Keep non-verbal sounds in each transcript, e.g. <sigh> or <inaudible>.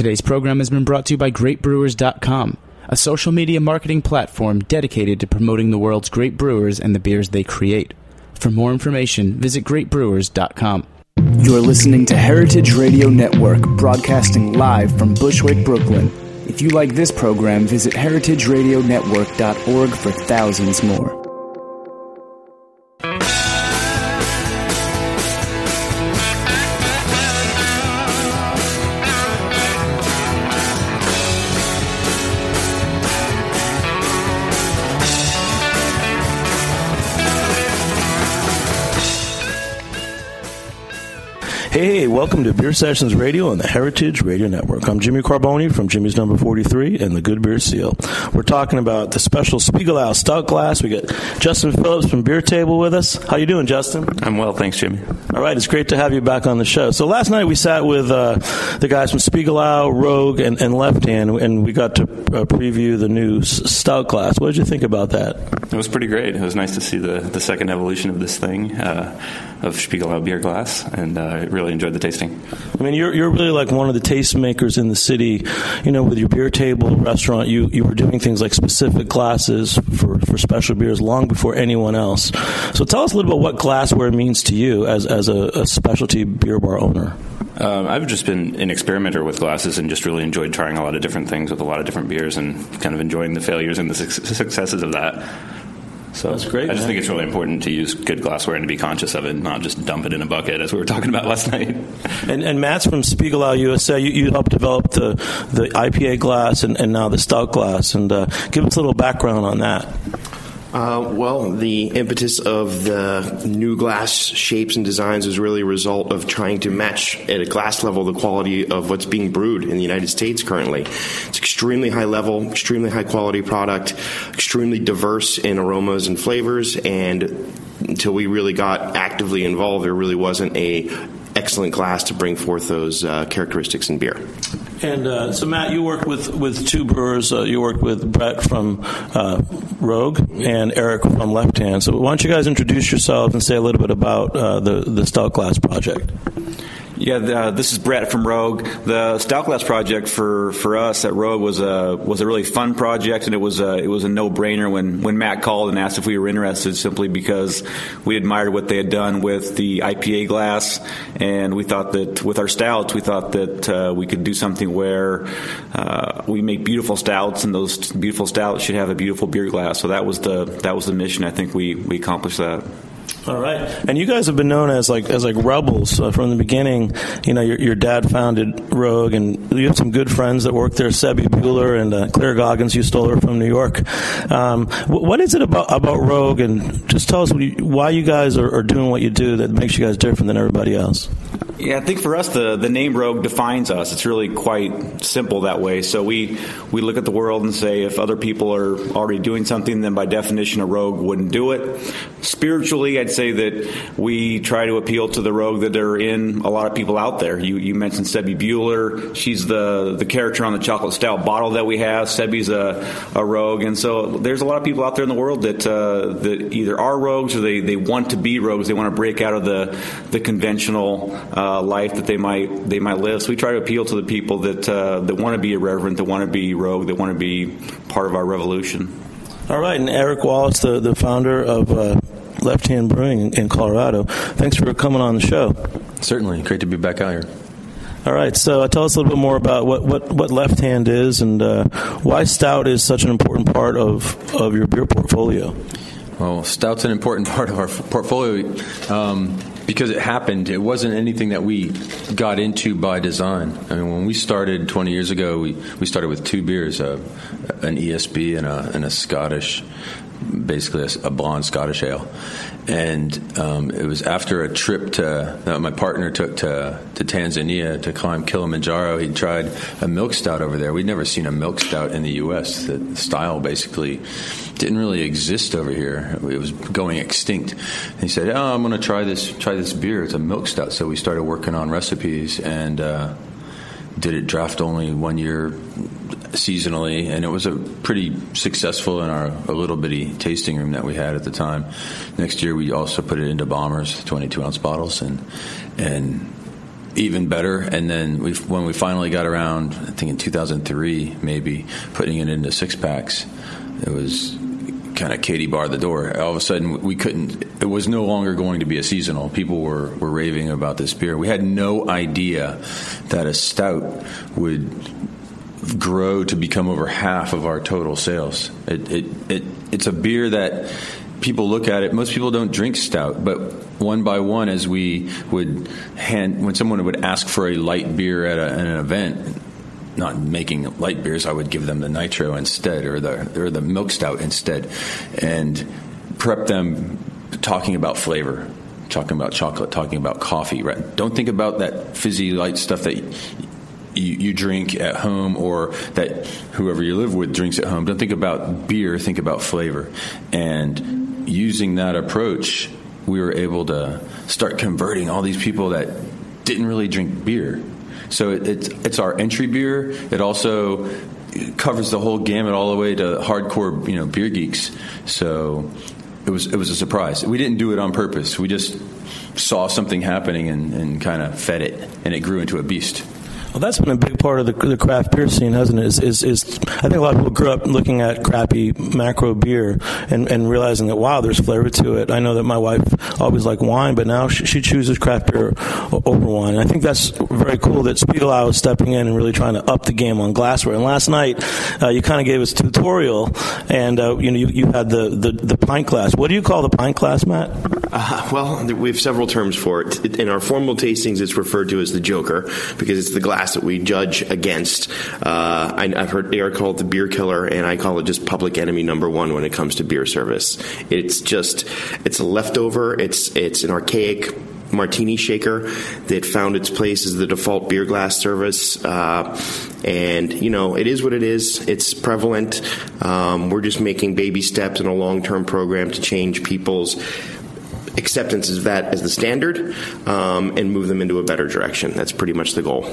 Today's program has been brought to you by GreatBrewers.com, a social media marketing platform dedicated to promoting the world's great brewers and the beers they create. For more information, visit GreatBrewers.com. You're listening to Heritage Radio Network, broadcasting live from Bushwick, Brooklyn. If you like this program, visit heritageradionetwork.org for thousands more. Welcome to Beer Sessions Radio on the Heritage Radio Network. I'm Jimmy Carbone from Jimmy's Number 43 and the Good Beer Seal. We're talking about the special Spiegelau Stout Glass. We got Justin Phillips from Beer Table with us. How you doing, Justin? I'm well, thanks, Jimmy. All right, it's great to have you back on the show. So last night we sat with uh, the guys from Spiegelau, Rogue, and, and Left Hand, and we got to uh, preview the new Stout Glass. What did you think about that? It was pretty great. It was nice to see the, the second evolution of this thing, uh, of Spiegelau beer glass, and uh, really enjoyed the tasting. I mean, you're, you're really like one of the tastemakers in the city. You know, with your beer table restaurant, you, you were doing things like specific glasses for, for special beers long before anyone else. So tell us a little bit what glassware means to you as, as a, a specialty beer bar owner. Um, I've just been an experimenter with glasses and just really enjoyed trying a lot of different things with a lot of different beers and kind of enjoying the failures and the successes of that. So That's great, I just man. think it's really important to use good glassware and to be conscious of it, not just dump it in a bucket, as we were talking about last night. And, and Matt's from Spiegelau USA. You, you helped develop the, the IPA glass and, and now the stout glass. And uh, give us a little background on that. Uh, well, the impetus of the new glass shapes and designs is really a result of trying to match at a glass level the quality of what's being brewed in the United States currently. It's extremely high level, extremely high quality product, extremely diverse in aromas and flavors, and until we really got actively involved, there really wasn't a excellent glass to bring forth those uh, characteristics in beer. And uh, so, Matt, you worked with, with two brewers. Uh, you worked with Brett from uh, Rogue and Eric from Left Hand. So, why don't you guys introduce yourselves and say a little bit about uh, the the Stout Glass project? Yeah, the, uh, this is Brett from Rogue. The Stout Glass project for, for us at Rogue was a was a really fun project, and it was a, it was a no brainer when, when Matt called and asked if we were interested, simply because we admired what they had done with the IPA glass, and we thought that with our stouts, we thought that uh, we could do something where uh, we make beautiful stouts, and those beautiful stouts should have a beautiful beer glass. So that was the that was the mission. I think we we accomplished that. All right, and you guys have been known as like as like rebels uh, from the beginning. You know, your, your dad founded Rogue, and you have some good friends that work there. Sebbie Buhler and uh, Claire Goggins. You stole her from New York. Um, wh- what is it about about Rogue? And just tell us you, why you guys are, are doing what you do that makes you guys different than everybody else. Yeah, I think for us the, the name Rogue defines us. It's really quite simple that way. So we we look at the world and say if other people are already doing something, then by definition a rogue wouldn't do it. Spiritually, I'd say that we try to appeal to the rogue that are in a lot of people out there. You you mentioned Sebbie Buhler. She's the the character on the chocolate stout bottle that we have. Sebbie's a, a rogue, and so there's a lot of people out there in the world that uh, that either are rogues or they, they want to be rogues. They want to break out of the the conventional uh, life that they might they might live. So we try to appeal to the people that uh, that want to be irreverent, that want to be rogue, that want to be part of our revolution. All right, and Eric Wallace, the, the founder of uh, Left Hand Brewing in, Colorado. Thanks for coming on the show. Certainly, great to be back out here. All right, so uh, tell us a little bit more about what, what, what Left Hand is and uh, why stout is such an important part of, of your beer portfolio. Well, stout's an important <laughs> part of our f- portfolio um, because it happened. It wasn't anything that we got into by design. I mean, when we started 20 years ago, we, we started with two beers, uh, an ESB and a, and a Scottish, basically a, a blonde Scottish ale. And um, it was after a trip to that my partner took to, to Tanzania to climb Kilimanjaro. He tried a milk stout over there. We'd never seen a milk stout in the U.S. The style basically didn't really exist over here. It was going extinct. And he said, "Oh, I'm going to try this try this beer. It's a milk stout." So we started working on recipes and uh, did it draft only one year seasonally, and it was a pretty successful in our a little bitty tasting room that we had at the time. Next year, we also put it into bombers, 22 ounce bottles, and and even better. And then we, when we finally got around, I think in 2003, maybe putting it into six packs, it was kind of Katie barred the door. All of a sudden, we couldn't. It was no longer going to be a seasonal. People were were raving about this beer. We had no idea that a stout would grow to become over half of our total sales. It, it, it it's a beer that people look at it. Most people don't drink stout, but one by one, as we would hand when someone would ask for a light beer at, a, at an event, not making light beers, I would give them the nitro instead, or the or the milk stout instead, and prep them talking about flavor, talking about chocolate, talking about coffee. Right? Don't think about that fizzy light stuff that. You, you drink at home, or that whoever you live with drinks at home. Don't think about beer. Think about flavor, and using that approach, we were able to start converting all these people that didn't really drink beer so it, it's it's our entry beer. It also covers the whole gamut all the way to hardcore, you know, beer geeks. So it was it was a surprise. We didn't do it on purpose. We just saw something happening and, and kind of fed it, and it grew into a beast. Well, that's been a big part of the, the craft beer scene, hasn't it? Is, is, is, I think a lot of people grew up looking at crappy macro beer and, and realizing that wow, there's flavor to it. I know that my wife always liked wine, but now she, she chooses craft beer over wine. And I think that's very cool that Spiegelau is stepping in and really trying to up the game on glassware. And last night, uh, you kind of gave us a tutorial, and uh, you know you, you had the, the, the pint glass. What do you call the pint glass, Matt? Uh, well, we have several terms for it. In our formal tastings, it's referred to as the Joker because it's the glass class that we judge against. Uh, I, have heard Eric call it the beer killer, and I call it just public enemy number one when it comes to beer service. It's just it's a leftover. It's it's an archaic martini shaker that found its place as the default beer glass service. Uh, and, you know, it is what it is. It's prevalent. Um, we're just making baby steps in a long term program to change people's acceptance of that as the standard um, and move them into a better direction. That's pretty much the goal.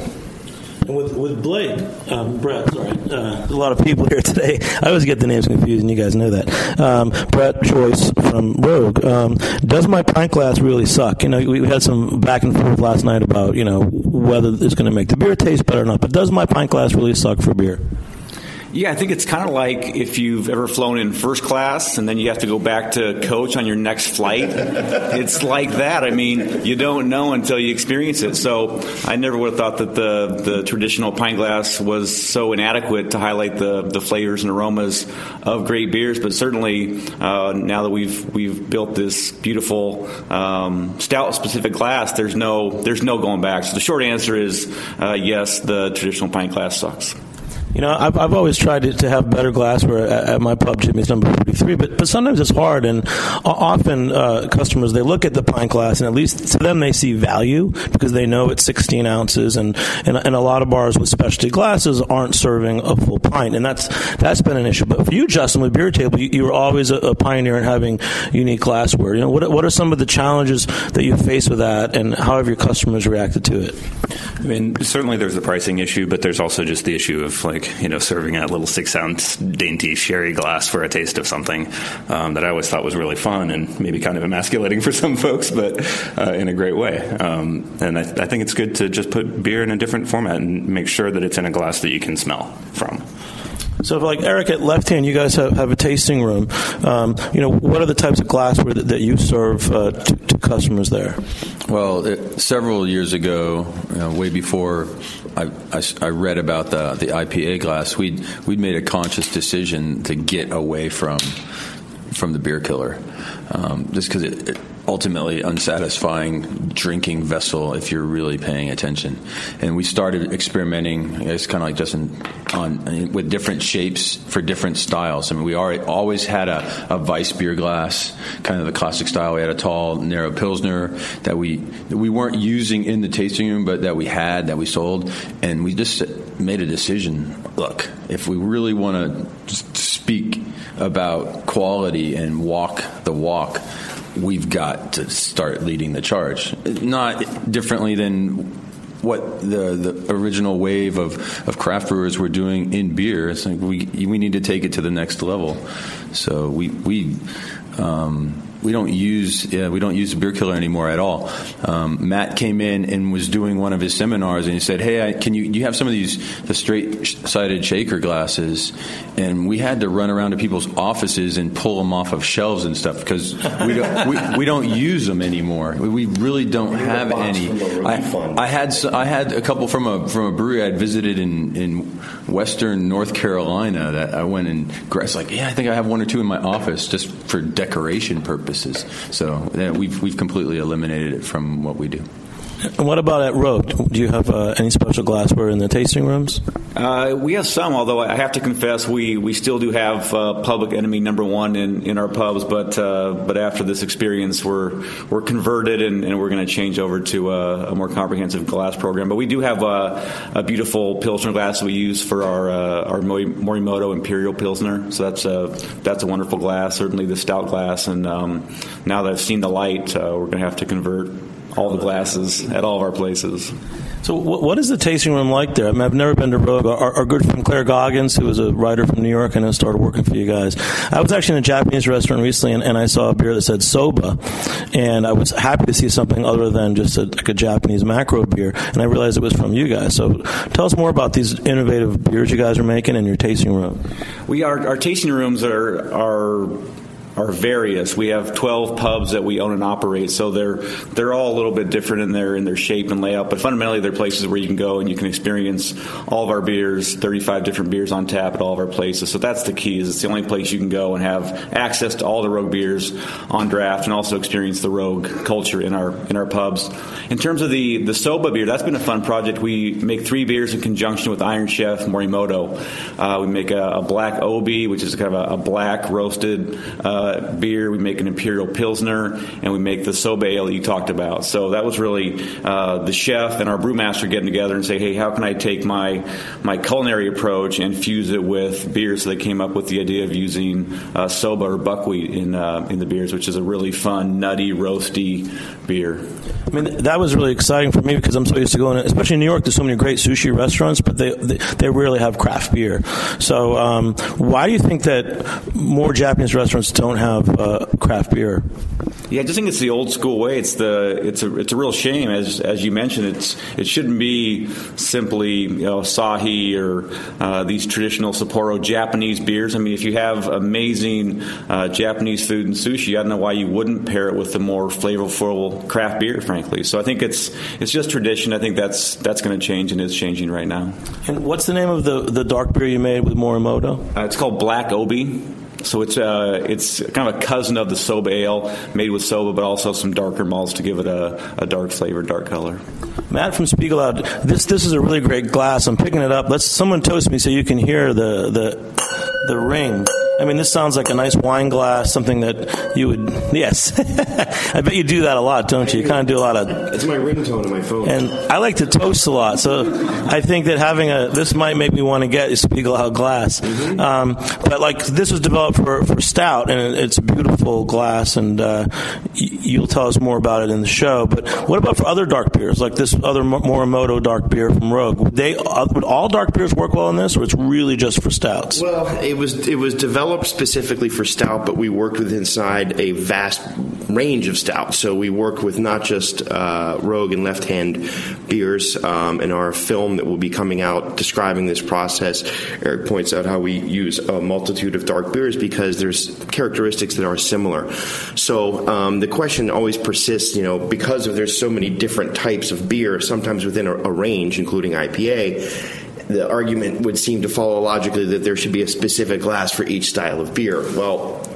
With, with Blake, um, Brett, sorry, uh, a lot of people here today. I always get the names confused, and you guys know that. Um, Brett Joyce from Rogue. Um, does my pint glass really suck? You know, we had some back and forth last night about you know whether it's going to make the beer taste better or not. But does my pint glass really suck for beer? Yeah, I think it's kind of like if you've ever flown in first class and then you have to go back to coach on your next flight. it's like that. I mean, you don't know until you experience it. So I never would have thought that the, the traditional pint glass was so inadequate to highlight the, the flavors and aromas of great beers. But certainly uh, now that we've we've built this beautiful um, stout specific glass, there's no there's no going back. So the short answer is uh, yes, the traditional pint glass sucks. You know, I've, I've always tried to, to have better glassware at, at, my pub, Jimmy's number 43, but, but sometimes it's hard. And often uh, customers, they look at the pint glass, and at least to them, they see value because they know it's 16 ounces. And, and, and a lot of bars with specialty glasses aren't serving a full pint. And that's that's been an issue. But for you, Justin, with Beer Table, you, you were always a, a, pioneer in having unique glassware. You know, what, what are some of the challenges that you face with that, and how have your customers reacted to it? I mean, certainly there's the pricing issue, but there's also just the issue of like you know, serving a little six ounce dainty sherry glass for a taste of something um, that I always thought was really fun and maybe kind of emasculating <laughs> for some folks, but uh, in a great way. Um, and I, I think it's good to just put beer in a different format and make sure that it's in a glass that you can smell from. So, like Eric at Left Hand, you guys have, have a tasting room. Um, you know, what are the types of glassware that, that you serve uh, to, to, customers there? Well, it, several years ago, you know, way before I, I, read about the the IPA glass, we'd we'd made a conscious decision to get away from from the beer killer, um, just because it, it ultimately unsatisfying drinking vessel if you're really paying attention. And we started experimenting. It's kind of like just in, on with different shapes for different styles. I mean, we already, always had a, a Weiss beer glass, kind of the classic style. We had a tall, narrow pilsner that we that we weren't using in the tasting room, but that we had that we sold, and we just made a decision. Look, if we really want to speak about quality and walk the walk we've got to start leading the charge. Not differently than what the, the original wave of, of craft brewers were doing in beer. It's like we we need to take it to the next level. So we we um, we don't use we don't use the beer killer anymore at all. Um, Matt came in and was doing one of his seminars, and he said, "Hey, I, can you you have some of these the straight sided shaker glasses?" And we had to run around to people's offices and pull them off of shelves and stuff because we don't we, we, don't use them anymore. We really don't have any. I, I, had I had a couple from a from a brewery I'd visited in in Western North Carolina that I went and it's like, yeah, I think I have one or two in my office just for decoration purposes. So yeah, we've we've completely eliminated it from what we do. And what about at Rogue? Do you have uh, any special glassware in the tasting rooms? Uh, we have some, although I have to confess we, we still do have uh, Public Enemy number one in, in our pubs. But uh, but after this experience, we're we're converted and, and we're going to change over to a, a, more comprehensive glass program. But we do have a, a beautiful Pilsner glass that we use for our uh, our Morimoto Imperial Pilsner. So that's a that's a wonderful glass. Certainly the stout glass. And um, now that I've seen the light, uh, we're going to have to convert all the glasses at all of our places. So, what is the tasting room like there? I mean, I've never been to Rogue. Our, our, good friend Claire Goggins, who is a writer from New York and has started working for you guys. I was actually in a Japanese restaurant recently, and, and I saw a beer that said soba, and I was happy to see something other than just a, like a Japanese macro beer, and I realized it was from you guys. So, tell us more about these innovative beers you guys are making in your tasting room. We are our tasting rooms are are are various. We have 12 pubs that we own and operate, so they're they're all a little bit different in their in their shape and layout. But fundamentally, they're places where you can go and you can experience all of our beers, 35 different beers on tap at all of our places. So that's the key. Is it's the only place you can go and have access to all the Rogue beers on draft, and also experience the Rogue culture in our in our pubs. In terms of the the Soba beer, that's been a fun project. We make three beers in conjunction with Iron Chef Morimoto. Uh, we make a, a, black Obi, which is kind of a, a black roasted. Uh, beer. We make an imperial pilsner, and we make the soba ale that you talked about. So that was really uh, the chef and our brewmaster getting together and say, hey, how can I take my my culinary approach and fuse it with beer? So they came up with the idea of using uh, soba or buckwheat in uh, in the beers, which is a really fun, nutty, roasty beer. I mean, that was really exciting for me because I'm so used to going, especially in New York. There's so many great sushi restaurants, but they they, they rarely have craft beer. So um, why do you think that more Japanese restaurants don't have uh, craft beer. Yeah, I just think it's the old school way. It's the it's a it's a real shame, as as you mentioned. It's it shouldn't be simply you know Asahi or uh, these traditional Sapporo Japanese beers. I mean, if you have amazing uh, Japanese food and sushi, I don't know why you wouldn't pair it with the more flavorful craft beer. Frankly, so I think it's it's just tradition. I think that's that's going to change and is changing right now. And what's the name of the the dark beer you made with Morimoto? Uh, it's called Black Obi. So it's uh, it's kind of a cousin of the soba ale, made with soba, but also some darker malts to give it a, a dark flavor, dark color. Matt from Spiegelau, this this is a really great glass. I'm picking it up. Let's someone toast me so you can hear the the the ring. I mean, this sounds like a nice wine glass, something that you would. Yes, <laughs> I bet you do that a lot, don't you? You kind of do a lot of. It's my ringtone on my phone. And I like to toast a lot, so I think that having a this might make me want to get a Spiegelau glass. Mm-hmm. Um, but like this was developed for, for stout, and it's a beautiful glass, and uh, you'll tell us more about it in the show. But what about for other dark beers, like this other Morimoto dark beer from Rogue? Would they uh, would all dark beers work well in this, or it's really just for stouts? Well, it was it was developed developed specifically for stout, but we worked with inside a vast range of stouts. So we work with not just uh, Rogue and Left Hand beers. Um, in our film that will be coming out describing this process, Eric points out how we use a multitude of dark beers because there's characteristics that are similar. So um, the question always persists, you know, because of there's so many different types of beer, sometimes within a, a range, including IPA the argument would seem to follow logically that there should be a specific glass for each style of beer. Well,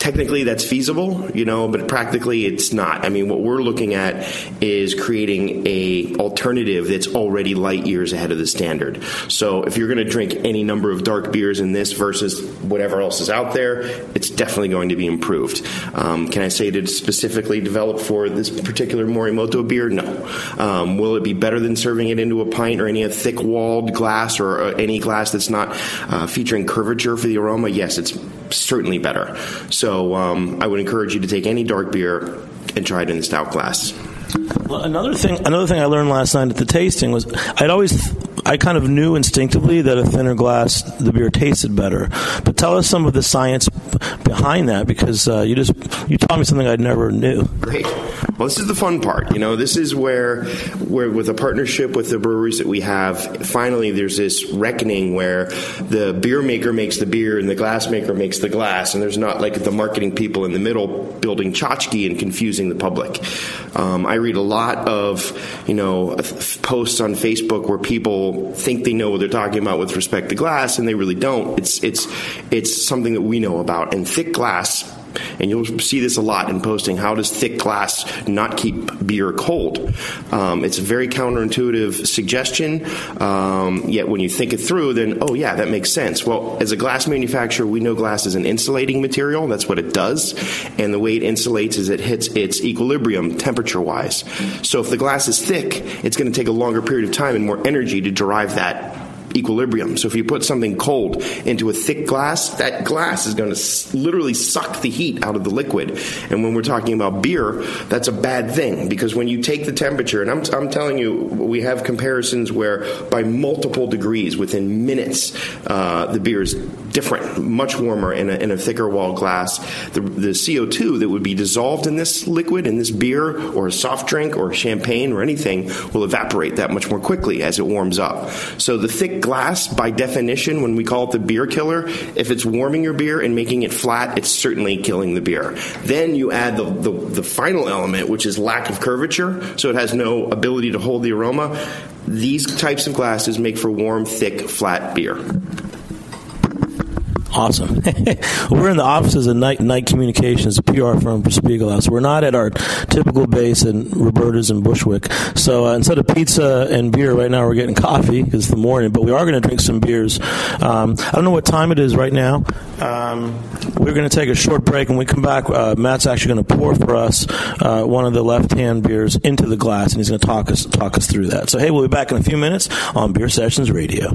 technically that's feasible, you know, but practically it's not. I mean, what we're looking at is creating a alternative that's already light years ahead of the standard. So if you're going to drink any number of dark beers in this versus whatever else is out there, it's definitely going to be improved. Um, can I say it is specifically developed for this particular Morimoto beer? No. Um, will it be better than serving it into a pint or any thick walled glass or uh, any glass that's not uh, featuring curvature for the aroma? Yes, it's certainly better. So um, I would encourage you to take any dark beer and try it in the stout glass. Well, another thing, another thing I learned last night at the tasting was I'd always, I kind of knew instinctively that a thinner glass the beer tasted better. But tell us some of the science behind that because uh, you just you taught me something I'd never knew. Great. Well, this is the fun part. You know, this is where, where with a partnership with the breweries that we have, finally there's this reckoning where the beer maker makes the beer and the glass maker makes the glass, and there's not like the marketing people in the middle building tchotchke and confusing the public. Um, I read a lot of, you know, posts on Facebook where people think they know what they're talking about with respect to glass, and they really don't. It's it's it's something that we know about, and thick glass and you'll see this a lot in posting. How does thick glass not keep beer cold? Um, it's a very counterintuitive suggestion, um, yet when you think it through, then, oh, yeah, that makes sense. Well, as a glass manufacturer, we know glass is an insulating material. That's what it does. And the way it insulates is it hits its equilibrium temperature wise. So if the glass is thick, it's going to take a longer period of time and more energy to derive that equilibrium. So if you put something cold into a thick glass, that glass is going to literally suck the heat out of the liquid. And when we're talking about beer, that's a bad thing because when you take the temperature, and I'm, I'm telling you, we have comparisons where by multiple degrees, within minutes, uh, the beer is different, much warmer in a, in a thicker wall glass. The, the CO2 that would be dissolved in this liquid, in this beer or a soft drink or champagne or anything, will evaporate that much more quickly as it warms up. So the thick glass, by definition, when we call it the beer killer, if it's warming your beer and making it flat, it's certainly killing the beer. Then you add the, the, the final element, which is lack of curvature, so it has no ability to hold the aroma. These types of glasses make for warm, thick, flat beer. Awesome. <laughs> we're in the offices of Night Knight Communications, a PR firm for Spiegelau's. We're not at our typical base in Roberta's and Bushwick. So uh, instead of pizza and beer, right now we're getting coffee because it's the morning, but we are going to drink some beers. Um, I don't know what time it is right now. Um, we're going to take a short break. and we come back, uh, Matt's actually going to pour for us uh, one of the left hand beers into the glass, and he's going to talk us, talk us through that. So, hey, we'll be back in a few minutes on Beer Sessions Radio.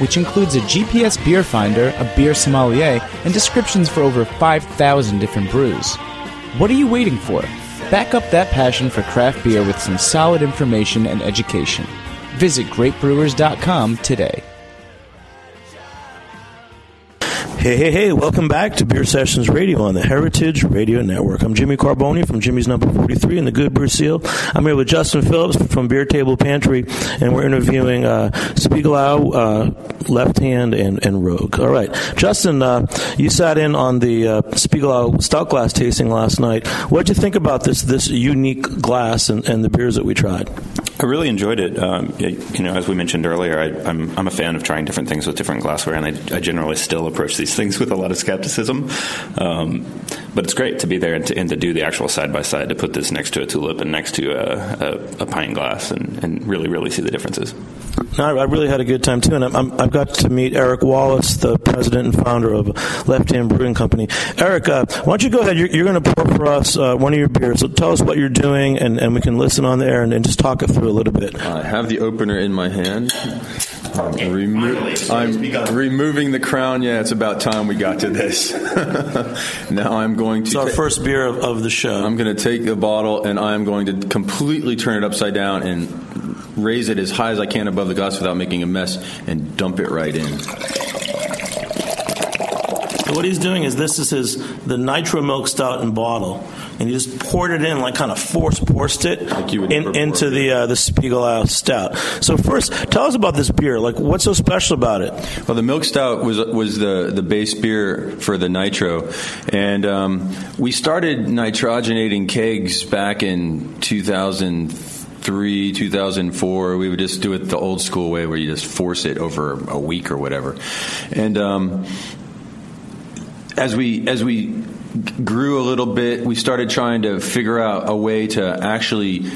which includes a GPS beer finder, a beer sommelier, and descriptions for over 5,000 different brews. What are you waiting for? Back up that passion for craft beer with some solid information and education. Visit greatbrewers.com today. Hey, hey, hey, welcome back to Beer Sessions Radio on the Heritage Radio Network. I'm Jimmy Carbone from Jimmy's Number 43 in the Good Brew Seal. I'm here with Justin Phillips from Beer Table Pantry, and we're interviewing uh, Spiegelau, uh, Left Hand, and, and Rogue. All right. Justin, uh, you sat in on the uh, Spiegelau Stout Glass tasting last night. What did you think about this this unique glass and, and the beers that we tried? I really enjoyed it. Um, you know, as we mentioned earlier, I, am I'm, I'm a fan of trying different things with different glassware, and I, I generally still approach these things with a lot of skepticism. Um, but it's great to be there and to, and to do the actual side by side to put this next to a tulip and next to a, a, a pint glass and, and, really, really see the differences. No, I really had a good time too, and i have got to meet Eric Wallace, the president and founder of Left Hand Brewing Company. Eric, uh, why don't you go ahead? You're, you're going to pour for us uh, one of your beers. So tell us what you're doing, and, and we can listen on the air and, and just talk it through a little bit. I have the opener in my hand. I'm, remo- I'm removing the crown. Yeah, it's about time we got to this. <laughs> now I'm going to. It's our ta- first beer of, of, the show. I'm going to take the bottle and I'm going to completely turn it upside down and raise it as high as I can above the glass without making a mess and dump it right in. So what he's doing is this is his the nitro milk stout in bottle and he just poured it in, like kind of force forced it like in, into the uh, the Spiegelau stout. So first, tell us about this beer. Like, what's so special about it? Well, the milk stout was was the the base beer for the nitro, and um, we started nitrogenating kegs back in 2000 2003, 2004, we would just do it the old school way where you just force it over a week or whatever. And um, as we as we grew a little bit, we started trying to figure out a way to actually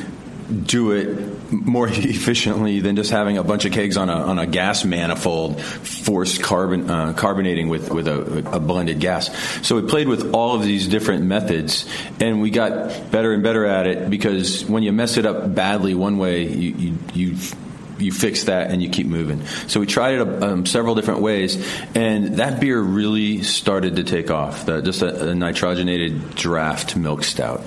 do it more <laughs> efficiently than just having a bunch of kegs on a, on a gas manifold forced carbon uh, carbonating with with a, a, blended gas. So we played with all of these different methods, and we got better and better at it because when you mess it up badly one way, you you, you you fix that and you keep moving. So we tried it um, several different ways, and that beer really started to take off. The, just a, a, nitrogenated draft milk stout.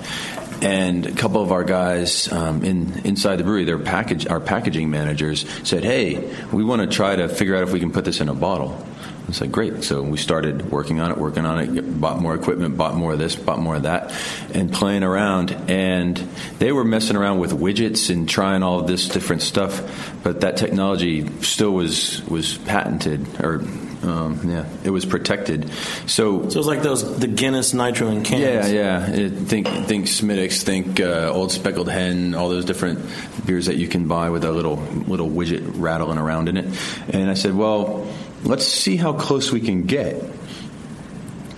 And a couple of our guys um, in inside the brewery, their package, our packaging managers said, "Hey, we want to try to figure out if we can put this in a bottle." It's like great. So we started working on it, working on it, bought more equipment, bought more of this, bought more of that, and playing around. And they were messing around with widgets and trying all of this different stuff, but that technology still was was patented or um, yeah, it was protected. So, so it was like those the Guinness Nitro in cans. Yeah, yeah. It, think think Smithwick's, think uh, Old Speckled Hen, all those different beers that you can buy with a little little widget rattling around in it. And I said, well let's see how close we can get.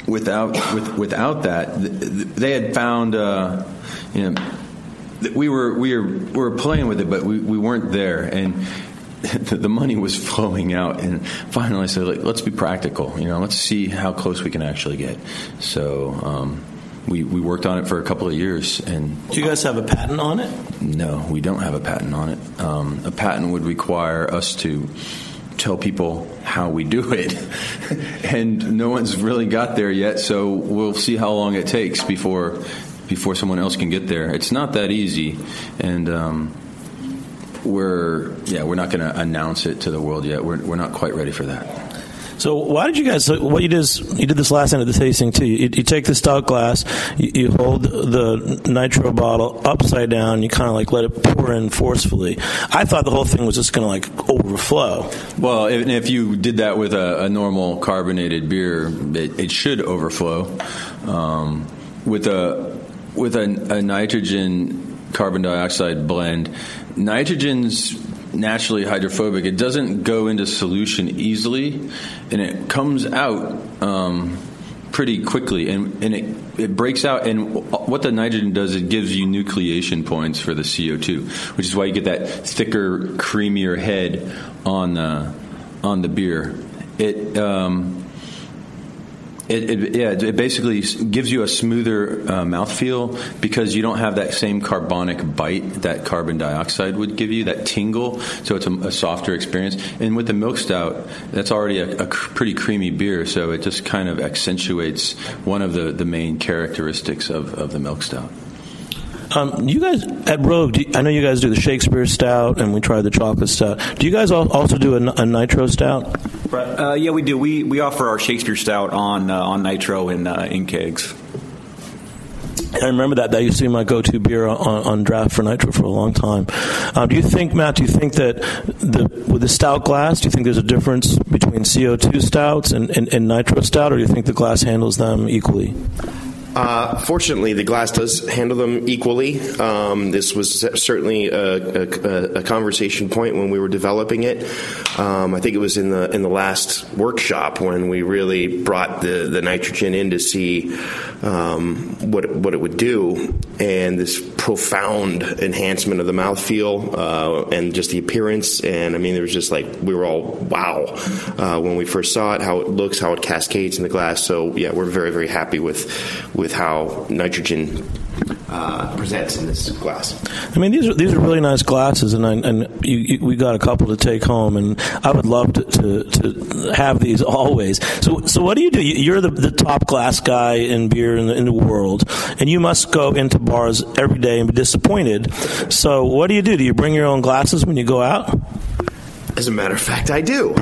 Without with, without that, they had found uh, you know we were we were we were playing with it, but we, we weren't there, and <laughs> the money was flowing out. And finally, I said, let's be practical. You know, let's see how close we can actually get. So. Um, we, we worked on it for a couple of years and do you guys have a patent on it no we don't have a patent on it um, a patent would require us to tell people how we do it. <laughs> and no one's really got there yet, so we'll see how long it takes before before someone else can get there. It's not that easy, and um, we're yeah we're not going to announce it to the world yet. We're we're not quite ready for that. So why did you guys? What you did is you did this last night of the tasting too. You, you take the stout glass, you, you, hold the nitro bottle upside down, you kind of like let it pour in forcefully. I thought the whole thing was just going to like overflow. Well, if, if, you did that with a, a normal carbonated beer, it, it should overflow. Um, with a with a, a nitrogen carbon dioxide blend, nitrogen's naturally hydrophobic. It doesn't go into solution easily, and it comes out um, pretty quickly, and, and it, it breaks out. And what the nitrogen does, it gives you nucleation points for the CO2, which is why you get that thicker, creamier head on the on the beer. It um, it, it, yeah, it basically gives you a smoother uh, mouthfeel because you don't have that same carbonic bite that carbon dioxide would give you, that tingle. So it's a, a softer experience. And with the milk stout, that's already a, a, pretty creamy beer, so it just kind of accentuates one of the, the main characteristics of, of the milk stout. Um, you guys at Rogue, you, I know you guys do the Shakespeare Stout, and we tried the chocolate stout. Do you guys also do a, a nitro stout? Uh, yeah, we do. We we offer our Shakespeare Stout on uh, on nitro in uh, in kegs. I remember that. That used to be my go-to beer on, on draft for nitro for a long time. Um, do you think, Matt? Do you think that the with the stout glass, do you think there's a difference between CO2 stouts and, and, and nitro stout, or do you think the glass handles them equally? Uh, fortunately, the glass does handle them equally. Um, this was certainly a, a, a, conversation point when we were developing it. Um, I think it was in the in the last workshop when we really brought the, the nitrogen in to see um, what what it would do, and this profound enhancement of the mouthfeel uh, and just the appearance. And I mean, there was just like we were all wow uh, when we first saw it, how it looks, how it cascades in the glass. So yeah, we're very very happy with with how nitrogen uh, presents in this glass. I mean, these are these are really nice glasses, and I, and you, you, we got a couple to take home, and I would love to, to, to, have these <laughs> always. So, so what do you do? You're the, the top glass guy in beer in the, in the world, and you must go into bars every day and be disappointed. So, what do you do? Do you bring your own glasses when you go out? As a matter of fact, I do.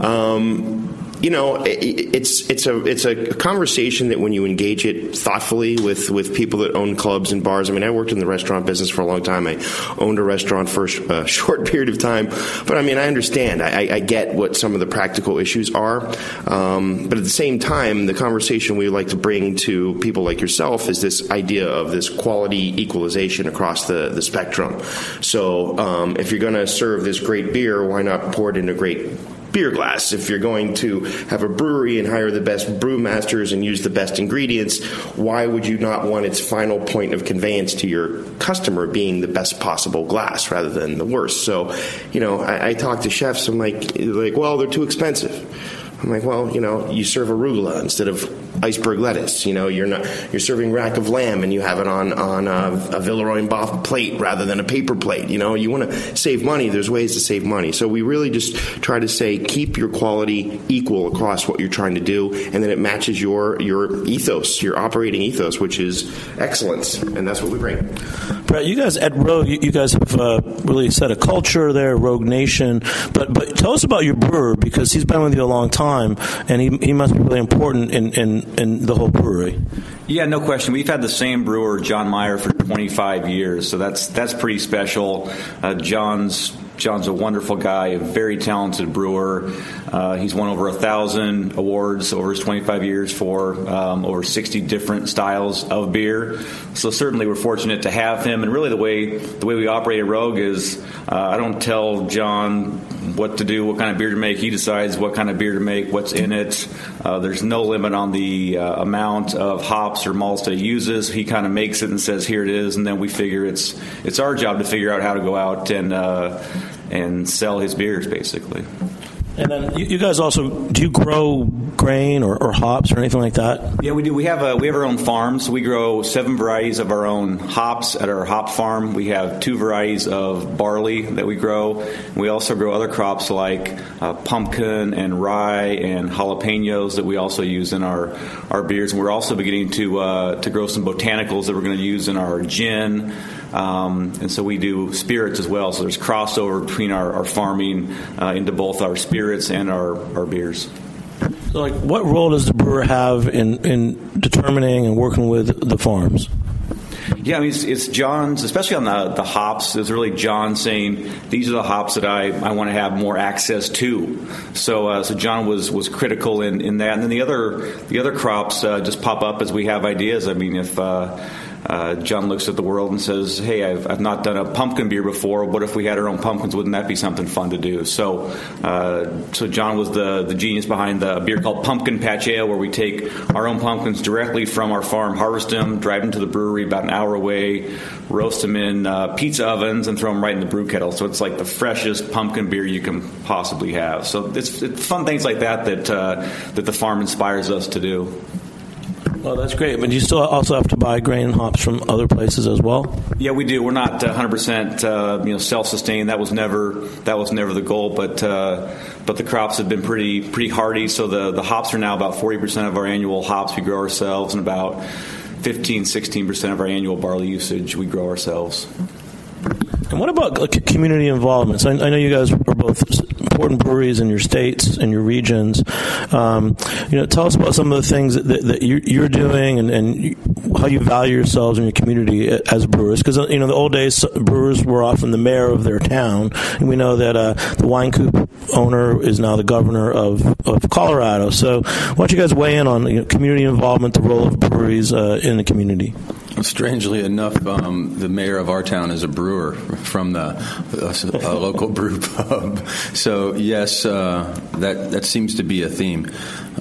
Um, you know, it, it's it's a it's a conversation that when you engage it thoughtfully with with people that own clubs and bars. I mean, I worked in the restaurant business for a long time. I owned a restaurant for a <laughs> short period of time, but I mean, I understand. I, I get what some of the practical issues are, um, but at the same time, the conversation we like to bring to people like yourself is this idea of this quality equalization across the the spectrum. So, um, if you're going to serve this great beer, why not pour it into great beer glass. If you're going to have a brewery and hire the best brewmasters and use the best ingredients, why would you not want its final point of conveyance to your customer being the best possible glass rather than the worst? So, you know, I, I talk to chefs. I'm like, like, well, they're too expensive. I'm like, well, you know, you serve arugula instead of iceberg lettuce. You know, you're not you're serving rack of lamb and you have it on on a, a Villeroy and Boch plate rather than a paper plate. You know, you want to save money. There's ways to save money. So we really just try to say keep your quality equal across what you're trying to do, and then it matches your your ethos, your operating ethos, which is excellence, and that's what we bring. Brett, you guys at Rogue, you, you guys have uh, really set a culture there, Rogue Nation. But but tell us about your brewer because he's been with you a long time, and he, he must be really important in, in, in the whole brewery. Yeah, no question. We've had the same brewer, John Maier, for 25 years, so that's that's pretty special. Uh, John's John's a wonderful guy, a very talented brewer. Uh, he's won over a thousand awards over his 25 years for um, over 60 different styles of beer. So certainly we're fortunate to have him. And really, the way the way we operate at Rogue is uh, I don't tell John what to do, what kind of beer to make. He decides what kind of beer to make, what's in it. Uh, there's no limit on the uh, amount of hops or malts that he uses. He kind of makes it and says, "Here it is," and then we figure it's it's our job to figure out how to go out and uh, and sell his beers, basically. And then you, you, guys also do you grow grain or, or, hops or anything like that? Yeah, we do. We have a, we have our own farm, so we grow seven varieties of our own hops at our hop farm. We have two varieties of barley that we grow. We also grow other crops like uh, pumpkin and rye and jalapenos that we also use in our our beers. And we're also beginning to uh, to grow some botanicals that we're going to use in our gin. Um, and so we do spirits as well. So there's crossover between our, our farming uh, into both our spirits and our, our beers. So, like, what role does the brewer have in, in determining and working with the farms? Yeah, I mean, it's, it's, John's, especially on the, the hops, it's really John saying, these are the hops that I, I want to have more access to. So, uh, so John was, was critical in, in that. And then the other, the other crops uh, just pop up as we have ideas. I mean, if, uh, uh, John looks at the world and says, "Hey, I've, I've not done a pumpkin beer before. What if we had our own pumpkins? Wouldn't that be something fun to do?" So, uh, so John was the the genius behind the beer called Pumpkin Patch Ale, where we take our own pumpkins directly from our farm, harvest them, drive them to the brewery about an hour away, roast them in uh, pizza ovens, and throw them right in the brew kettle. So it's like the freshest pumpkin beer you can possibly have. So it's, it's fun things like that that uh, that the farm inspires us to do. Well, that's great. But you still also have to buy grain and hops from other places as well. Yeah, we do. We're not 100 uh, percent uh, you know self-sustained. That was never that was never the goal. But uh, but the crops have been pretty pretty hardy. So the the hops are now about 40 percent of our annual hops we grow ourselves, and about 15 16 percent of our annual barley usage we grow ourselves. And what about community involvement? So I, I, know you guys are both important breweries in your states and your regions. Um, you know, tell us about some of the things that, that, you're doing and, and, how you value yourselves in your community as brewers. Because you know, the old days brewers were often the mayor of their town, and we know that uh, the Wynkoop owner is now the governor of, of Colorado. So, why don't you guys weigh in on you know, community involvement, the role of breweries uh, in the community? Strangely enough, um, the mayor of our town is a brewer from the a, local <laughs> brew pub. So yes, uh, that that seems to be a theme.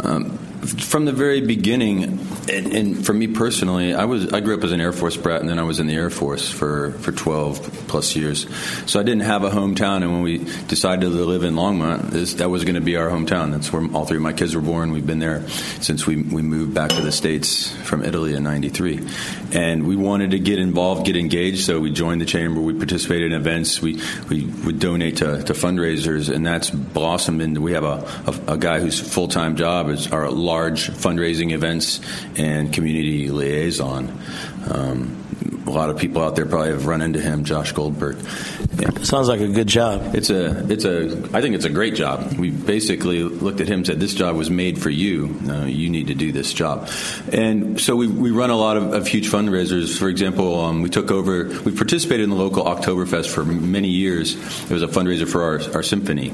Um, from the very beginning, and, and, for me personally, I was I grew up as an Air Force brat, and then I was in the Air Force for, for 12 plus years. So I didn't have a hometown, and when we decided to live in Longmont, this, that was going to be our hometown. That's where all three of my kids were born. We've been there since we, we moved back to the States from Italy in 93. And we wanted to get involved, get engaged, so we joined the chamber. We participated in events. We, we would donate to, to fundraisers, and that's blossomed into we have a, a, a guy whose full time job is our large fundraising events and community liaison. Um, a lot of people out there probably have run into him, Josh Goldberg. Yeah. Sounds like a good job. It's a, it's a, I think it's a great job. We basically looked at him and said, this job was made for you. Uh, you need to do this job. And so we, we run a lot of, of huge fundraisers. For example, um, we took over, we participated in the local Oktoberfest for many years. It was a fundraiser for our, our symphony.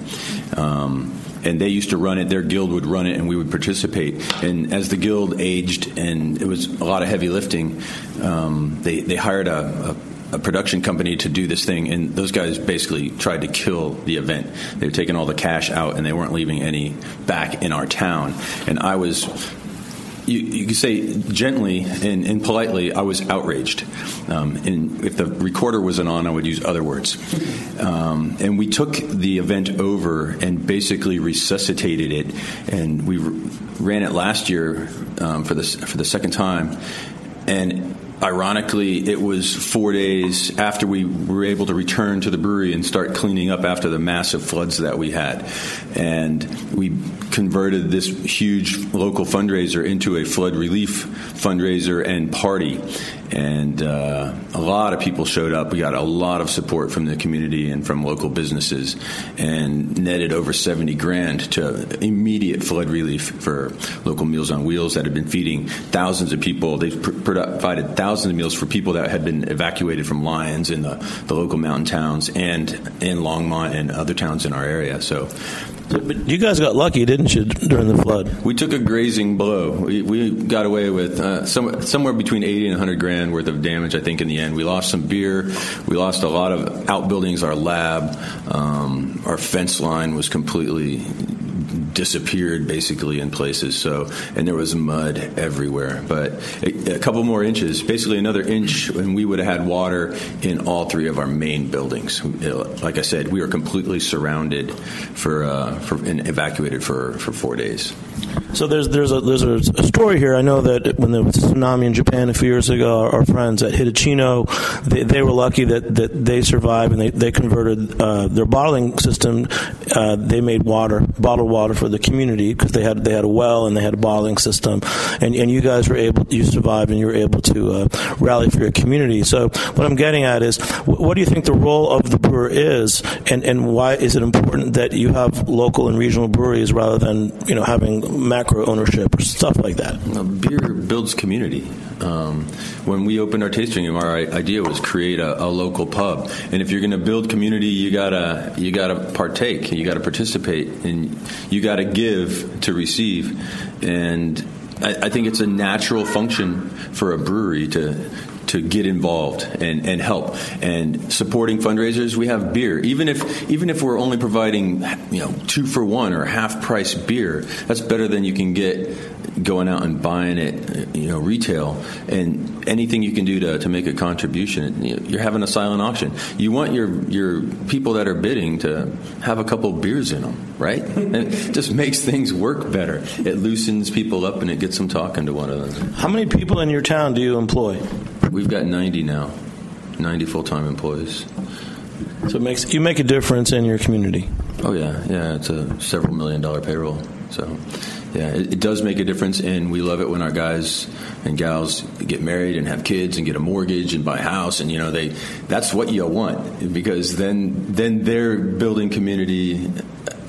Um, and they used to run it. Their guild would run it, and we would participate. And as the guild aged, and it was a lot of heavy lifting, um, they they hired a, a a production company to do this thing, and those guys basically tried to kill the event. They were taking all the cash out, and they weren't leaving any back in our town. And I was you, you could say gently and, and, politely, I was outraged. Um, and if the recorder wasn't on, I would use other words. Um, and we took the event over and basically resuscitated it, and we ran it last year um, for the for the second time, and ironically, it was four days after we were able to return to the brewery and start cleaning up after the massive floods that we had. And we converted this huge local fundraiser into a flood relief fundraiser and party and uh, a lot of people showed up. We got a lot of support from the community and from local businesses, and netted over seventy grand to immediate flood relief for local Meals on Wheels that had been feeding thousands of people. They provided thousands of meals for people that had been evacuated from Lyons in the, the local mountain towns and in Longmont and other towns in our area. So but you guys got lucky, didn't you, during the flood? We took a grazing blow. We, we got away with uh, some, somewhere between 80 and 100 grand worth of damage, I think, in the end. We lost some beer. We lost a lot of outbuildings, our lab. Um, our fence line was completely disappeared basically in places. So, and there was mud everywhere. But a, a, couple more inches, basically another inch, and we would have had water in all three of our main buildings. Like I said, we were completely surrounded for, uh, for and evacuated for, for four days. So there's there's a there's a, story here. I know that when there was a tsunami in Japan a few years ago, our, our friends at Hitachino, they, they, were lucky that, that they survived and they, they converted uh, their bottling system. Uh, they made water, bottled water for the community because they had they had a well and they had a bottling system, and and you guys were able you survived and you were able to uh, rally for your community. So what I'm getting at is, what do you think the role of the brewer is, and and why is it important that you have local and regional breweries rather than you know having macro ownership or stuff like that? Well, beer builds community. Um, when we opened our tasting room, our idea was create a, a local pub, and if you're going to build community, you gotta you gotta partake, you gotta participate, and you gotta give to receive, and I, I think it's a natural function for a brewery to to get involved and, and help and supporting fundraisers. We have beer, even if even if we're only providing you know two for one or half price beer, that's better than you can get going out and buying it, you know, retail, and anything you can do to, to make a contribution. You're having a silent auction. You want your your people that are bidding to have a couple beers in them, right? And <laughs> it just makes things work better. It loosens people up and it gets them talking to one another. How many people in your town do you employ? We've got 90 now, 90 full time employees. So it makes you make a difference in your community. Oh yeah, yeah. It's a several million dollar payroll. So yeah, it, it, does make a difference, and we love it when our guys and gals get married and have kids and get a mortgage and buy a house, and you know they that's what you want because then then they're building community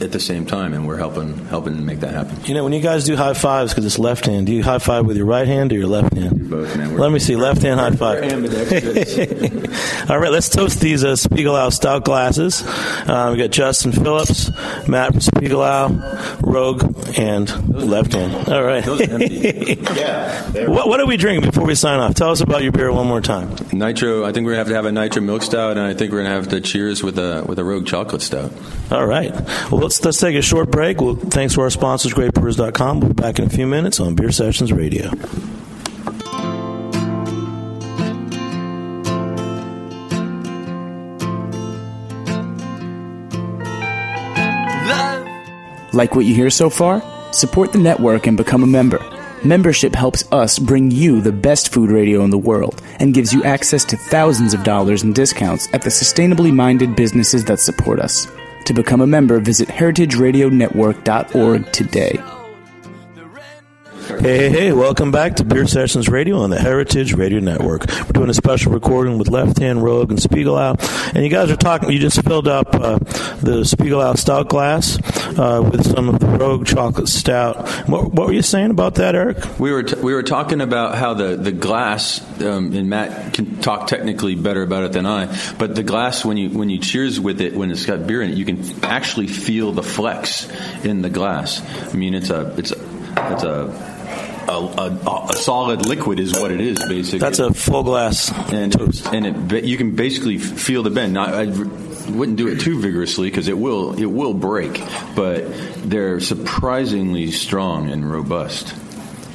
at the same time, and we're helping helping make that happen. You know, when you guys do high fives because it's left hand, do you high five with your right hand or your left hand? both, man. Let me see, left hand high five. <laughs> All right, let's toast these uh, Spiegelau stout glasses. Uh, we got Justin Phillips, Matt Spiegelau, Rogue, and left hand. All right. <laughs> yeah. What, what are we drinking before we sign off? Tell us about your beer one more time. Nitro. I think we're gonna have to have a nitro milk stout, and I think we're gonna have to cheers with a with a Rogue chocolate stout. All right. Well, let's let's take a short break. Well, thanks to our sponsors, GreatBrewers.com. We'll be back in a few minutes on Beer Sessions Radio. Like what you hear so far? Support the network and become a member. Membership helps us bring you the best food radio in the world and gives you access to thousands of dollars in discounts at the sustainably minded businesses that support us. To become a member, visit heritageradionetwork.org today. Hey, hey, hey, welcome back to Beer Sessions Radio on the Heritage Radio Network. We're doing a special recording with Left Hand Rogue and Spiegelau. And you guys are talking, you just filled up uh, the Spiegelau Stout glass uh, with some of the Rogue Chocolate Stout. What, what, were you saying about that, Eric? We were, t- we were talking about how the, the glass, um, and Matt can talk technically better about it than I, but the glass, when you, when you cheers with it, when it's got beer in it, you can actually feel the flex in the glass. I mean, it's a, it's a, it's a a, a, a, solid liquid is what it is basically. That's a full glass, and and it, you can basically feel the bend. Now, I wouldn't do it too vigorously because it will it will break, but they're surprisingly strong and robust.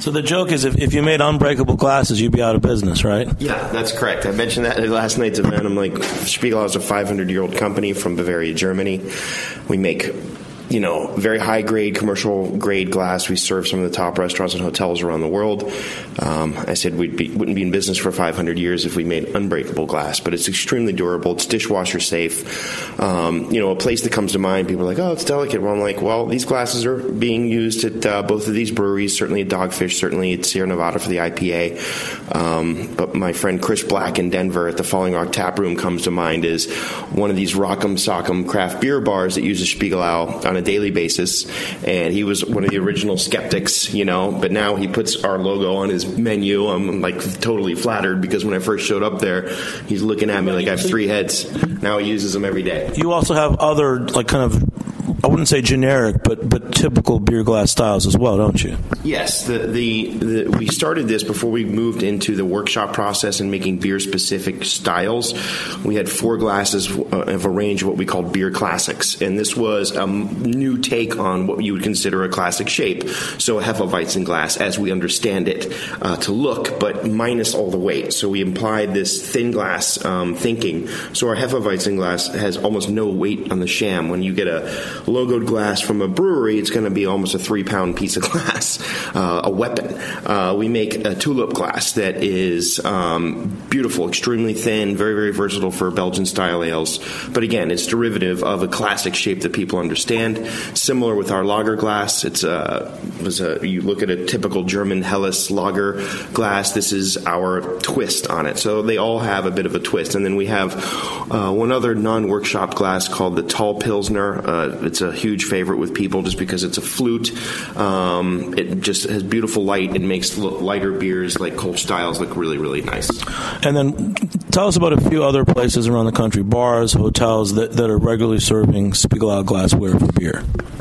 So the joke is, if, if you made unbreakable glasses, you'd be out of business, right? Yeah, that's correct. I mentioned that at last night's event. I'm like, Spiegelau is a 500 year old company from Bavaria, Germany. We make you know, very high grade, commercial grade glass. We serve some of the top restaurants and hotels around the world. Um, I said we wouldn't be in business for 500 years if we made unbreakable glass, but it's extremely durable. It's dishwasher safe. Um, you know, a place that comes to mind, people are like, oh, it's delicate. Well, I'm like, well, these glasses are being used at uh, both of these breweries, certainly at Dogfish, certainly at Sierra Nevada for the IPA. Um, but my friend Chris Black in Denver at the Falling Rock Tap Room comes to mind as one of these Rock'em Sock'em craft beer bars that uses Spiegelau on a daily basis, and he was one of the original skeptics, you know. But now he puts our logo on his menu. I'm like totally flattered because when I first showed up there, he's looking at me like I have three heads. Now he uses them every day. You also have other like kind of I wouldn't say generic, but but typical beer glass styles as well, don't you? Yes, the, the, the we started this before we moved into the workshop process and making beer specific styles. We had four glasses uh, of a range of what we called beer classics, and this was a new take on what you would consider a classic shape. So a Hefeweizen glass, as we understand it, uh, to look, but minus all the weight. So we implied this thin glass um, thinking. So our Hefeweizen glass has almost no weight on the sham. When you get a logoed glass from a brewery, it's going to be almost a three pound piece of <laughs> glass, uh, a weapon. Uh, we make a tulip glass that is um, beautiful, extremely thin, very, very versatile for Belgian style ales. But again, it's derivative of a classic shape that people understand. Similar with our lager glass, it's a, was a you look at a typical German Helles lager glass. This is our twist on it. So they all have a bit of a twist. And then we have uh, one other non workshop glass called the Tall Pilsner. Uh, it's a huge favorite with people just because it's a flute. Um, it just has beautiful light and makes lighter beers like Kolsch styles look really, really nice. And then tell us about a few other places around the country, bars, hotels that, that are regularly serving Spiegelau glassware for beer.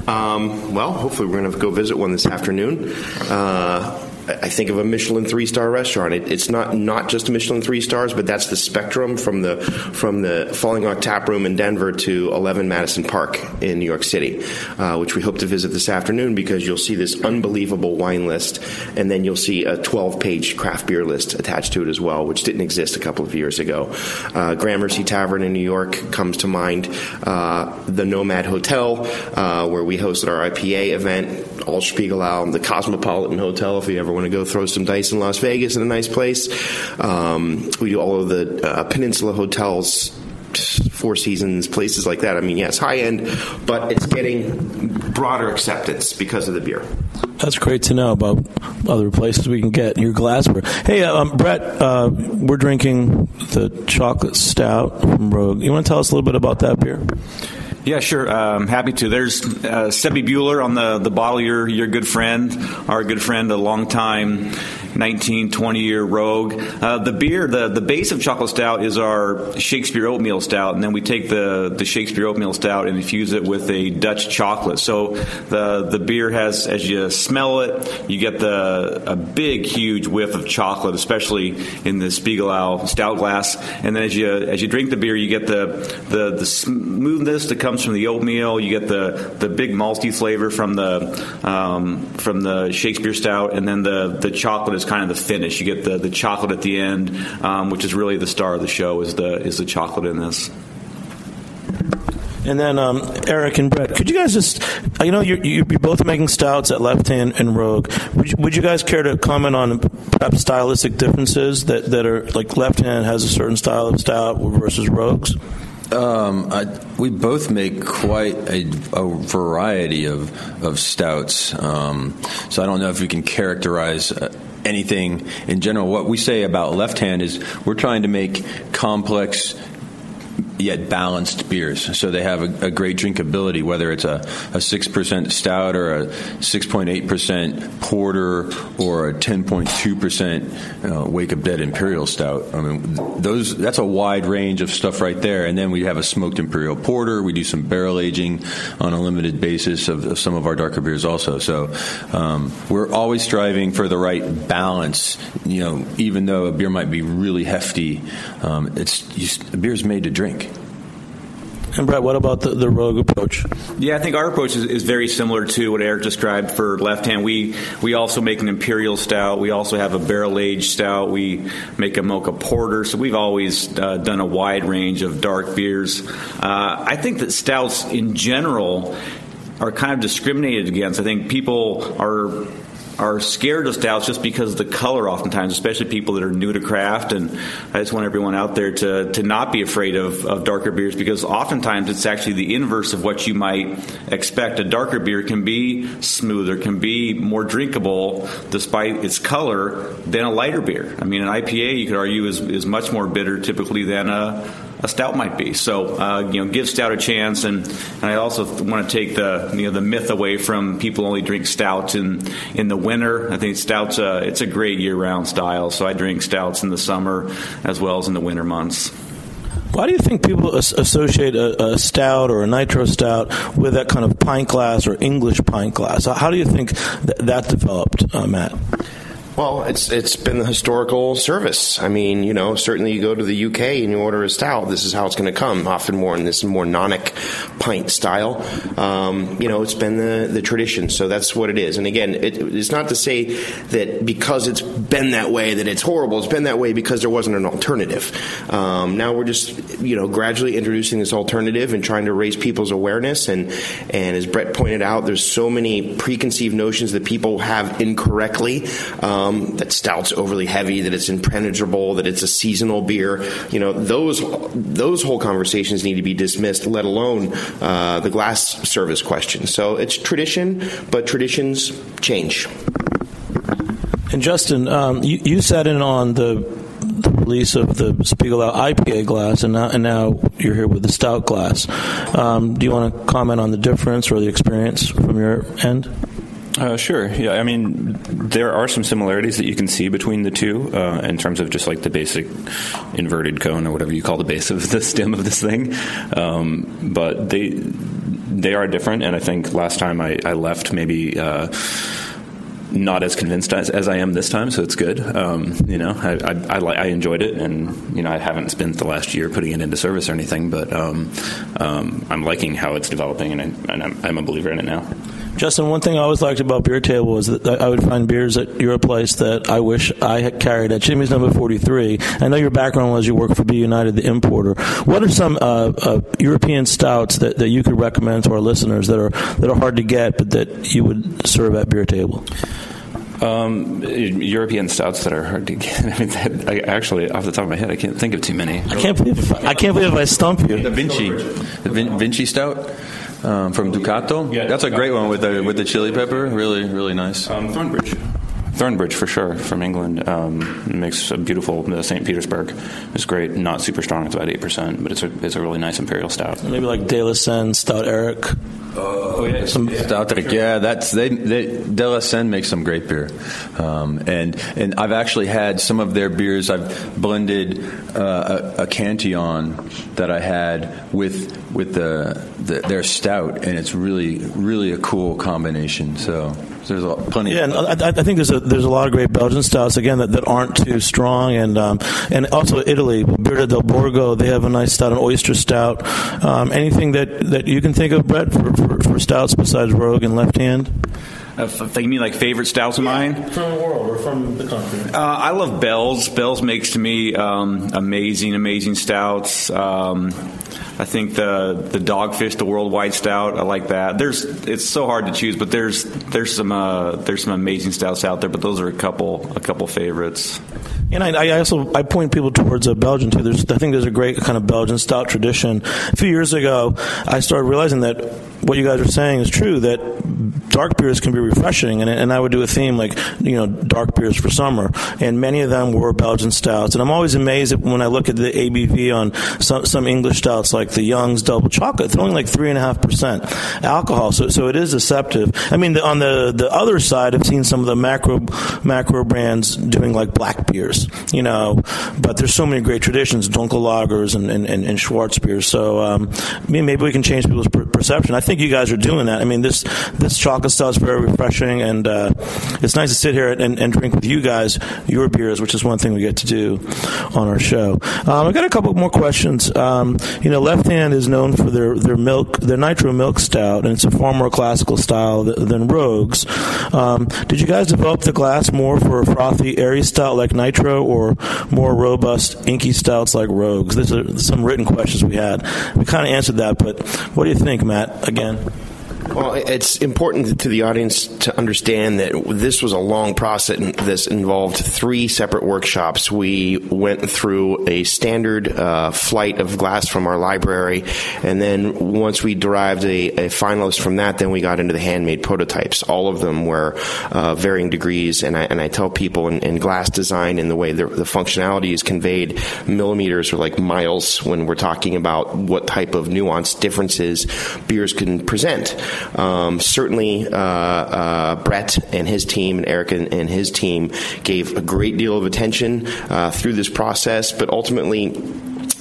Um, well, hopefully we're going to go visit one this afternoon. Uh, I think of a Michelin three star restaurant. It, it's not not just Michelin three stars, but that's the spectrum from the from the Falling Rock Tap Room in Denver to 11 Madison Park in New York City, uh, which we hope to visit this afternoon because you'll see this unbelievable wine list, and then you'll see a 12 page craft beer list attached to it as well, which didn't exist a couple of years ago. Uh, Gramercy Tavern in New York comes to mind. Uh, the Nomad Hotel, uh, where we hosted our IPA event, all Spiegelau, the Cosmopolitan Hotel, if you ever want to go throw some dice in Las Vegas in a nice place. Um, we do all of the uh, Peninsula hotels, Four Seasons, places like that. I mean, yes, high end, but it's getting broader acceptance because of the beer. That's great to know about other places we can get your glassware. Hey, um, Brett, uh, we're drinking the chocolate stout from Rogue. You want to tell us a little bit about that beer? Yeah, sure. Um, happy to. There's uh, Sebbie Buhler on the, the bottle, your, your good friend, our good friend, a long time 19, 20 year rogue. Uh, the beer, the, the base of chocolate stout is our Shakespeare oatmeal stout, and then we take the, the Shakespeare oatmeal stout and infuse it with a Dutch chocolate. So the, the beer has, as you smell it, you get the a big, huge whiff of chocolate, especially in the Spiegelau stout glass. And then as you as you drink the beer, you get the the, the smoothness that comes from the oatmeal. You get the, the big malty flavor from the um, from the Shakespeare stout, and then the the chocolate is kind of the finish. You get the, the chocolate at the end, um, which is really the star of the show. Is the is the chocolate in this? And then um, Eric and Brett, could you guys just, you know, you're, you're both making stouts at Left Hand and Rogue. Would you, would you guys care to comment on perhaps stylistic differences that, that are like Left Hand has a certain style of stout versus Rogues? Um, I, we both make quite a, a variety of of stouts, um, so I don't know if we can characterize. Anything in general. What we say about left hand is we're trying to make complex yet balanced beers. So they have a, a great drinkability, whether it's a, a 6% stout or a 6.8% porter or a 10.2% uh, Wake Up Dead Imperial Stout. I mean, those that's a wide range of stuff right there. And then we have a smoked Imperial Porter. We do some barrel aging on a limited basis of, of some of our darker beers also. So um, we're always striving for the right balance. You know, even though a beer might be really hefty, um, it's you, a beer is made to drink. And Brett, what about the, the rogue approach? Yeah, I think our approach is, is, very similar to what Eric described for left hand. We we also make an imperial stout. We also have a barrel aged stout. We make a mocha porter. So we've always uh, done a wide range of dark beers. Uh, I think that stouts in general are kind of discriminated against. I think people are are scared of stouts just because of the color oftentimes, especially people that are new to craft. And I just want everyone out there to, to not be afraid of, of darker beers because oftentimes it's actually the inverse of what you might expect. A darker beer can be smoother, can be more drinkable despite its color than a lighter beer. I mean, an IPA you could argue is, is much more bitter typically than a, a stout might be. So uh, you know, give stout a chance, and, and I also want to take the you know the myth away from people only drink stouts in in the winter. I think stouts uh, it's a great year round style. So I drink stouts in the summer as well as in the winter months. Why do you think people associate a, a, stout or a nitro stout with that kind of pint glass or English pint glass? How do you think th- that developed, uh, Matt? Well, it's it's been the historical service. I mean, you know, certainly you go to the UK and you order a stout. This is how it's going to come. Often more in this more nonic pint style. Um, you know, it's been the the tradition. So that's what it is. And again, it, it's not to say that because it's been that way that it's horrible. It's been that way because there wasn't an alternative. Um, now we're just you know gradually introducing this alternative and trying to raise people's awareness. And and as Brett pointed out, there's so many preconceived notions that people have incorrectly. Um, um, that stout's overly heavy, that it's impenetrable, that it's a seasonal beer. You know, those those whole conversations need to be dismissed. Let alone uh, the glass service question. So it's tradition, but traditions change. And Justin, um, you, you sat in on the the release of the Spiegelau IPA glass, and now, and now you're here with the stout glass. Um, do you want to comment on the difference or the experience from your end? Uh, sure. Yeah. I mean, there are some similarities that you can see between the two uh, in terms of just like the basic inverted cone or whatever you call the base of the <laughs> stem of this thing. Um, but they they are different, and I think last time I, I left maybe. Uh, not as convinced as, as, I am this time, so it's good. Um, you know, I, I, I, I, enjoyed it, and you know, I haven't spent the last year putting it into service or anything, but um, um, I'm liking how it's developing, and, I, I'm, a believer in it now. Justin, one thing I always liked about Beer Table was that I would find beers at your place that I wish I had carried at Jimmy's Number 43. I know your background was you work for B United, the importer. What are some uh, uh, European stouts that, that you could recommend to our listeners that are that are hard to get, but that you would serve at Beer Table? Um, European stouts that are hard to get. <laughs> I mean, I actually, off the top of my head, I can't think of too many. I can't believe if I, I can't believe I stump you. The Vinci, the Vin, Vinci stout um, from Ducato. Yeah, that's a great one with the with the chili pepper. Really, really nice. Um, Thornbridge. Thornbridge for sure from England um, makes a beautiful uh, St. Petersburg. It's great, not super strong. It's about eight percent, but it's a it's a really nice imperial stout. Maybe like De La Senne Stout Eric. Oh, oh yeah, some stout trick. Yeah, that's they, they De La Senne makes some great beer, um, and and I've actually had some of their beers. I've blended uh, a, a Cantillon that I had with with the, the their stout, and it's really really a cool combination. So there's a, plenty. Yeah, and I, I, think there's a there's a lot of great Belgian stouts again that, that aren't too strong, and um, and also Italy, Birra del Borgo, they have a nice stout, an oyster stout. Um, anything that, that you can think of, Brett, for, for, for stouts besides Rogue and Left Hand? Uh, you mean like favorite stouts of mine? From the world or from the country? Uh, I love Bell's. Bell's makes to me um, amazing, amazing stouts. Um, I think the the Dogfish, the Worldwide Stout, I like that. There's it's so hard to choose, but there's there's some uh, there's some amazing stouts out there. But those are a couple a couple favorites. And I, I also I point people towards a Belgian too. There's I think there's a great kind of Belgian stout tradition. A few years ago, I started realizing that what you guys are saying is true. That dark beers can be refreshing, and, and I would do a theme like you know dark beers for summer, and many of them were Belgian stouts. And I'm always amazed when I look at the ABV on some, some English stouts like the Young's Double Chocolate. It's only like three and a half percent alcohol, so so it is deceptive. I mean, the, on the the other side, I've seen some of the macro macro brands doing like black beers, you know, but there's so many great traditions, Dunkel lagers and and, and, and Schwarz beers. So um, maybe we can change people's per- perception. I think you guys are doing that. I mean, this this chocolate stuff is very refreshing, and uh, it's nice to sit here and, and drink with you guys your beers, which is one thing we get to do on our show. Um, I got a couple more questions. Um, you know, Left Hand is known for their their milk, their nitro milk stout, and it's a far more classical style th- than Rogues. Um, did you guys develop the glass more for a frothy, airy stout like Nitro, or more robust, inky stouts like Rogues? These are some written questions we had. We kind of answered that, but what do you think, Matt? Again. Well, it's important to the audience to understand that this was a long process. This involved three separate workshops. We went through a standard uh, flight of glass from our library, and then once we derived a, a, finalist from that, then we got into the handmade prototypes. All of them were uh, varying degrees, and I, and I tell people in, in glass design and the way the, the functionality is conveyed, millimeters are like miles when we're talking about what type of nuanced differences beers can present. Um, certainly, uh, uh, Brett and his team, and Eric and, and, his team, gave a great deal of attention uh, through this process, but ultimately,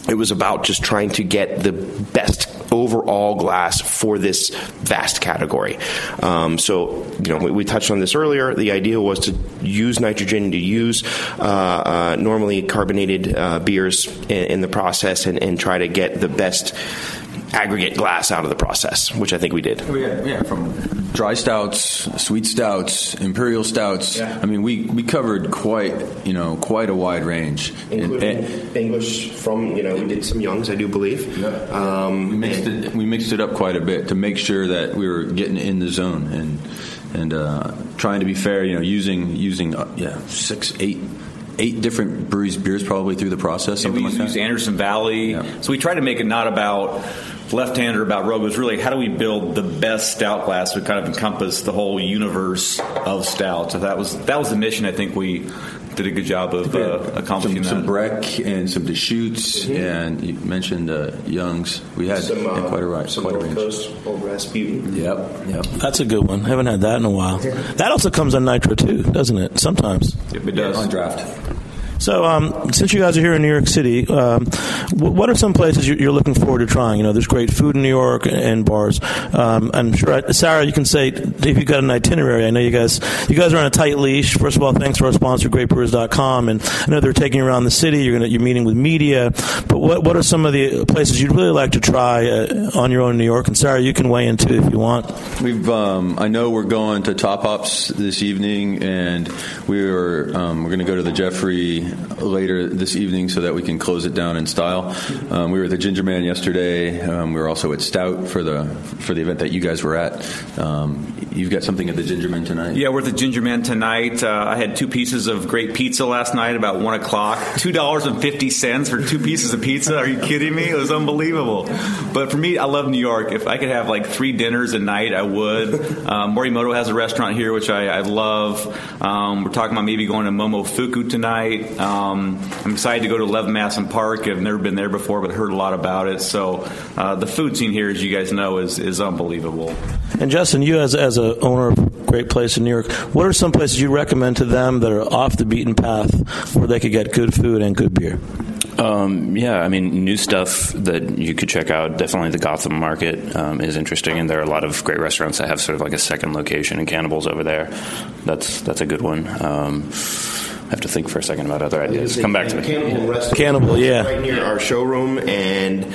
it was about just trying to get the best overall glass for this vast category. Um, so, you know, we, we, touched on this earlier. The idea was to use nitrogen, to use uh, uh, normally carbonated uh, beers in, in, the process, and, and try to get the best aggregate glass out of the process, which I think we did. Yeah, yeah from dry stouts, sweet stouts, imperial stouts. Yeah. I mean, we, we covered quite you know quite a wide range, including and, English from you know we did some youngs, I do believe. Yeah. Um, we mixed and, we mixed it up quite a bit to make sure that we were getting in the zone and and uh, trying to be fair. You know, using using uh, yeah six eight eight different breweries beers probably through the process. And we like used Anderson Valley, yeah. so we tried to make it not about left-hander about Rogue was really how do we build the best stout glass to kind of encompass the whole universe of stout. So that was that was the mission. I think we did a good job of uh, accomplishing some, that. Some Breck and some Deschutes, mm-hmm. and you mentioned uh, Youngs. We had some, uh, quite a right, some quite North a range. Coast Old Rasputin. Yep, yep. That's a good one. I haven't had that in a while. That also comes on Nitro too, doesn't it? Sometimes. Yep, it does. on draft. So, um, since you guys are here in New York City, um, what are some places you're looking forward to trying? You know, there's great food in New York and bars. Um, I'm sure, uh, Sarah, you can say if you've got an itinerary. I know you guys you guys are on a tight leash. First of all, thanks to our sponsor, GreatBrewers.com, and I know they're taking you around the city. You're gonna you're meeting with media, but what what are some of the places you'd really like to try uh, on your own in New York? And Sarah, you can weigh in too if you want. We've um, I know we're going to Top Hops this evening, and we're um, we're going to go to the Jeffrey later this evening so that we can close it down in style. Um, we were at the Ginger Man yesterday. Um, we were also at Stout for the for the event that you guys were at. Um, you've got something at the Ginger Man tonight. Yeah, we're at the Ginger Man tonight. Uh, I had two pieces of great pizza last night about one o'clock. Two dollars and fifty cents for two pieces of pizza. Are you kidding me? It was unbelievable. But for me, I love New York. If I could have like three dinners a night, I would. Um, Morimoto has a restaurant here, which I, I love. Um, we're talking about maybe going to Momofuku tonight. Um, I'm excited to go to Love Madison Park. I've never been there before, but heard a lot about it. So uh, the food scene here, as you guys know, is is unbelievable. And Justin, you as as a owner of a great place in New York, what are some places you recommend to them that are off the beaten path where they could get good food and good beer? Um, yeah, I mean, new stuff that you could check out. Definitely the Gotham Market um, is interesting, and there are a lot of great restaurants that have sort of like a second location in Cannibals over there. That's that's a good one. Um, I have to think for a second about other ideas. Come back to me. Cannibal, Cannibal yeah. Right near our showroom, and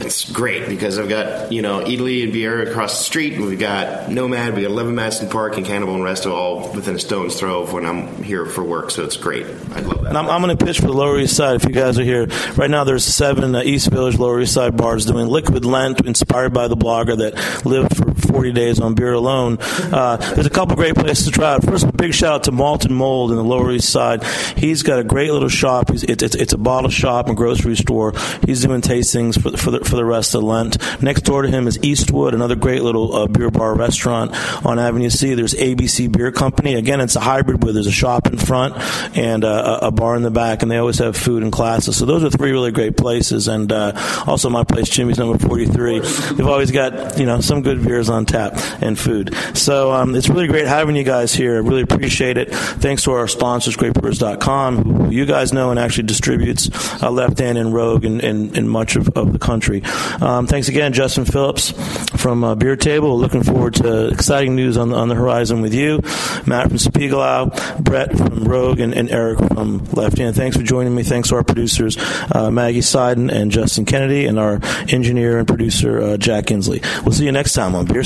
it's great because I've got you know Eataly and Vieira across the street, and we've got Nomad, we got Eleven Madison Park, and Cannibal and Resto all within a stone's throw of when I'm here for work. So it's great. I love that. And I'm, I'm going to pitch for the Lower East Side. If you guys are here right now, there's seven uh, East Village Lower East Side bars doing liquid Lent, inspired by the blogger that lived for 40 days on beer alone. Uh, there's a couple great places to try. First, a big shout out to Malt and Mold in the Lower East Side. He's got a great little shop. It's, it's, it's a bottle shop and grocery store. He's doing tastings for, for, the, for the rest of Lent. Next door to him is Eastwood, another great little uh, beer bar restaurant on Avenue C. There's ABC Beer Company. Again, it's a hybrid where there's a shop in front and uh, a bar in the back, and they always have food and classes. So those are three really great places. And uh, also my place, Jimmy's number 43. They've always got you know some good beers on tap and food. So um, it's really great having you guys here. I really appreciate it. Thanks to our sponsors, GreatBrewers.com, who you guys know and actually distributes uh, Left Hand and Rogue in, in, in much of, of, the country. Um, thanks again, Justin Phillips from uh, Beer Table. Looking forward to exciting news on, on the horizon with you. Matt from Spiegelau, Brett from Rogue, and, and Eric from Left Hand. Thanks for joining me. Thanks to our producers, uh, Maggie Seiden and Justin Kennedy, and our engineer and producer, uh, Jack Inslee. We'll see you next time on Beer